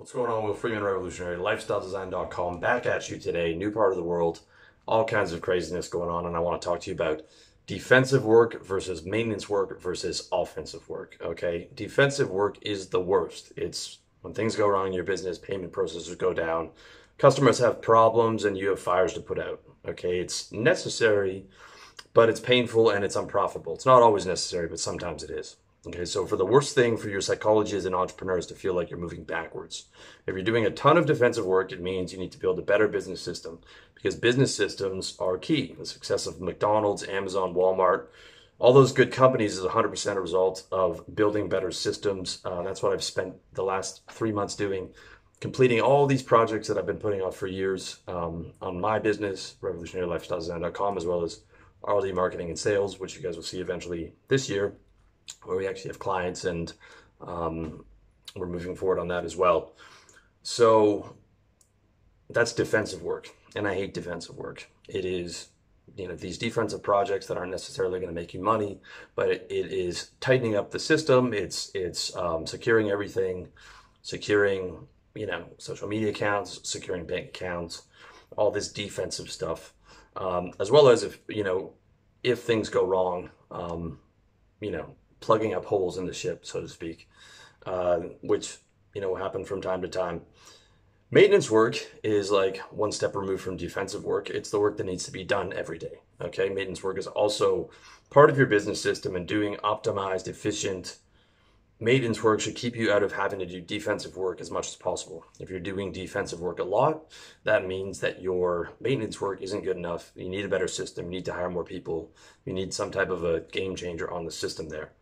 What's going on, Will Freeman, Revolutionary LifestyleDesign.com, back at you today, new part of the world, all kinds of craziness going on, and I want to talk to you about defensive work versus maintenance work versus offensive work. Okay, defensive work is the worst. It's when things go wrong in your business, payment processes go down, customers have problems, and you have fires to put out. Okay, it's necessary, but it's painful and it's unprofitable. It's not always necessary, but sometimes it is. Okay, so for the worst thing for your psychology as an entrepreneur is to feel like you're moving backwards. If you're doing a ton of defensive work, it means you need to build a better business system because business systems are key. The success of McDonald's, Amazon, Walmart, all those good companies is 100% a result of building better systems. Uh, that's what I've spent the last three months doing, completing all these projects that I've been putting off for years um, on my business, revolutionarylifestyledesign.com, as well as RD Marketing and Sales, which you guys will see eventually this year where we actually have clients and um, we're moving forward on that as well. So that's defensive work, and I hate defensive work. It is, you know, these defensive projects that aren't necessarily going to make you money, but it, it is tightening up the system. It's it's um, securing everything, securing you know social media accounts, securing bank accounts, all this defensive stuff, um, as well as if you know if things go wrong, um, you know plugging up holes in the ship, so to speak, uh, which you know happen from time to time. Maintenance work is like one step removed from defensive work. It's the work that needs to be done every day. Okay, maintenance work is also part of your business system, and doing optimized, efficient maintenance work should keep you out of having to do defensive work as much as possible. If you're doing defensive work a lot, that means that your maintenance work isn't good enough. You need a better system. You need to hire more people. You need some type of a game changer on the system there.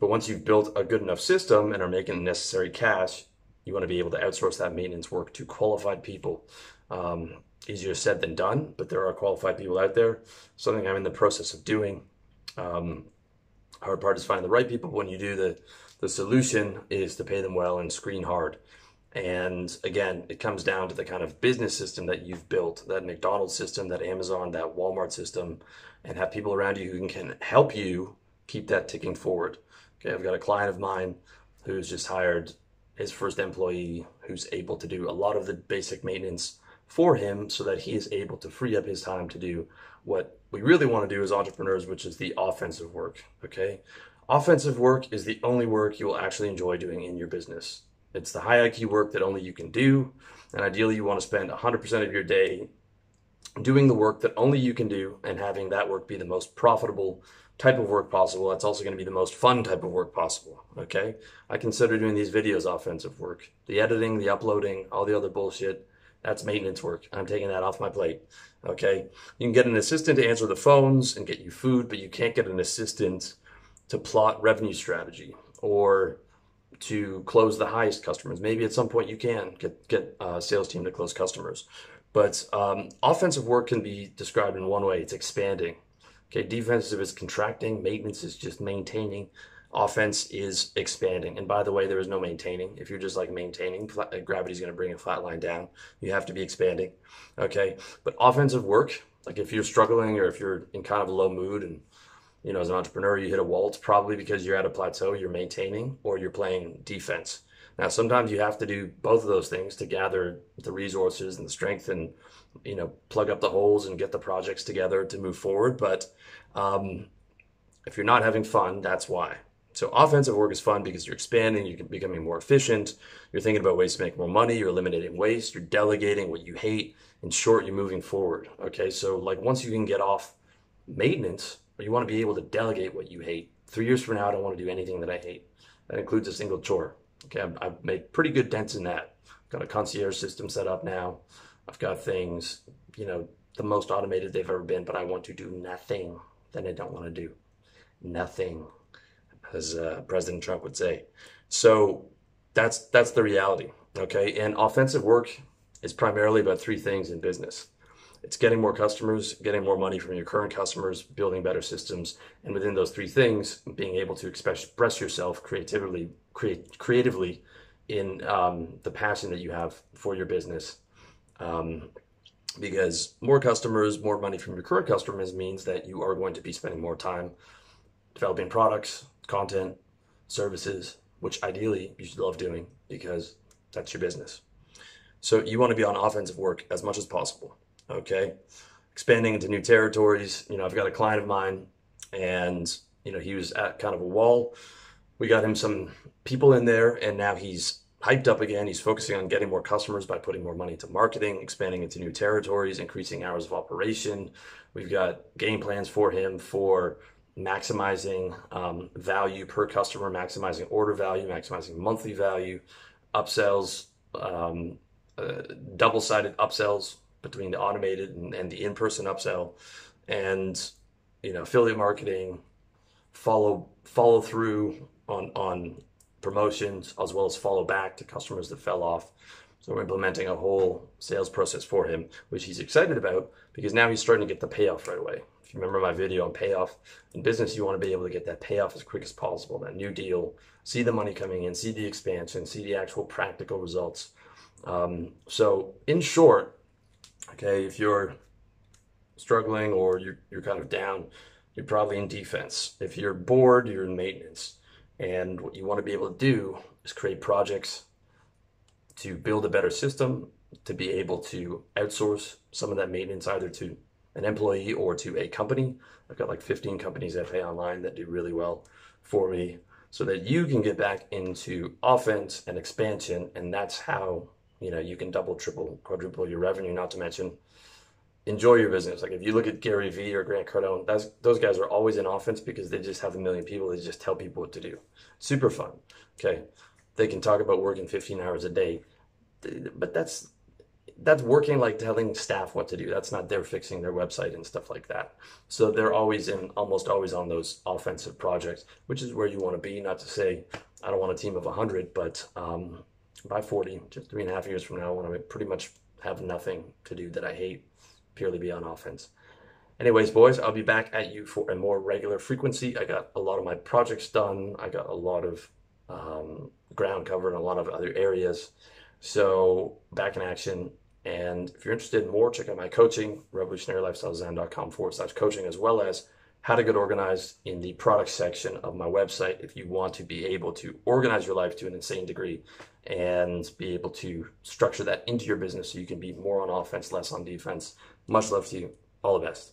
But once you've built a good enough system and are making the necessary cash, you want to be able to outsource that maintenance work to qualified people. Um, easier said than done, but there are qualified people out there. Something I'm in the process of doing. Um, hard part is finding the right people. When you do the the solution is to pay them well and screen hard. And again, it comes down to the kind of business system that you've built, that McDonald's system, that Amazon, that Walmart system, and have people around you who can help you keep that ticking forward. Okay, I've got a client of mine who's just hired his first employee who's able to do a lot of the basic maintenance for him so that he is able to free up his time to do what we really want to do as entrepreneurs, which is the offensive work. Okay. Offensive work is the only work you will actually enjoy doing in your business. It's the high IQ work that only you can do. And ideally, you want to spend 100% of your day doing the work that only you can do and having that work be the most profitable type of work possible. That's also going to be the most fun type of work possible. Okay. I consider doing these videos offensive work. The editing, the uploading, all the other bullshit, that's maintenance work. I'm taking that off my plate. Okay. You can get an assistant to answer the phones and get you food, but you can't get an assistant to plot revenue strategy or to close the highest customers. Maybe at some point you can get get a sales team to close customers. But um, offensive work can be described in one way: it's expanding. Okay, defensive is contracting, maintenance is just maintaining, offense is expanding. And by the way, there is no maintaining. If you're just like maintaining, uh, gravity's going to bring a flat line down. You have to be expanding. Okay, but offensive work, like if you're struggling or if you're in kind of a low mood and you know, as an entrepreneur, you hit a wall, it's probably because you're at a plateau, you're maintaining, or you're playing defense. Now, sometimes you have to do both of those things to gather the resources and the strength and, you know, plug up the holes and get the projects together to move forward. But um, if you're not having fun, that's why. So offensive work is fun because you're expanding, you're becoming more efficient, you're thinking about ways to make more money, you're eliminating waste, you're delegating what you hate. In short, you're moving forward. Okay, so like once you can get off maintenance, you want to be able to delegate what you hate. Three years from now, I don't want to do anything that I hate. That includes a single chore. Okay, I've, I've made pretty good dents in that. I've got a concierge system set up now. I've got things, you know, the most automated they've ever been, but I want to do nothing that I don't want to do. Nothing, as uh, President Trump would say. So that's that's the reality. Okay, and offensive work is primarily about three things in business. It's getting more customers, getting more money from your current customers, building better systems, and within those three things, being able to express yourself creatively, create, creatively in um, the passion that you have for your business. Um, because more customers, more money from your current customers means that you are going to be spending more time developing products, content, services, which ideally you should love doing because That's your business. So you want to be on offensive work as much as possible. Okay. Expanding into new territories. You know, I've got a client of mine and, you know, he was at kind of a wall. We got him some people in there and now he's hyped up again. He's focusing on getting more customers by putting more money into marketing, expanding into new territories, increasing hours of operation. We've got game plans for him for maximizing um, value per customer, maximizing order value, maximizing monthly value, upsells, um, uh, double sided upsells between the automated and, and the in person upsell, and you know affiliate marketing, follow follow through on on promotions as well as follow back to customers that fell off. So we're implementing a whole sales process for him, which he's excited about because now he's starting to get the payoff right away. If you remember my video on payoff in business, you want to be able to get that payoff as quick as possible, that new deal, see the money coming in, see the expansion, see the actual practical results. Um, so in short, okay, if you're struggling or you're, you're kind of down, you're probably in defense. If you're bored, you're in maintenance. And what you want to be able to do is create projects to build a better system, to be able to outsource some of that maintenance either to an employee or to a company. I've got like 15 companies that pay online that do really well for me so that you can get back into offense and expansion. And that's how, you know, you can double, triple, quadruple your revenue, not to mention enjoy your business. Like if you look at Gary Vee or Grant Cardone, that's those guys are always in offense because they just have a million people. They just tell people what to do. Super fun. Okay, they can talk about working 15 hours a day, but that's that's working like telling staff what to do. That's not they're fixing their website and stuff like that. So they're always in, almost always on those offensive projects, which is where you want to be. Not to say I don't want a team of 100, but um, by 40, just three and a half years from now, when I pretty much have nothing to do that I hate purely be on offense. Anyways, boys, I'll be back at you for a more regular frequency. I got a lot of my projects done. I got a lot of um, ground covered in a lot of other areas. So back in action. And if you're interested in more, check out my coaching, revolutionarylifestyledesign.com forward slash coaching, as well as how to get organized in the product section of my website if you want to be able to organize your life to an insane degree and be able to structure that into your business so you can be more on offense, less on defense. Much love to you. All the best.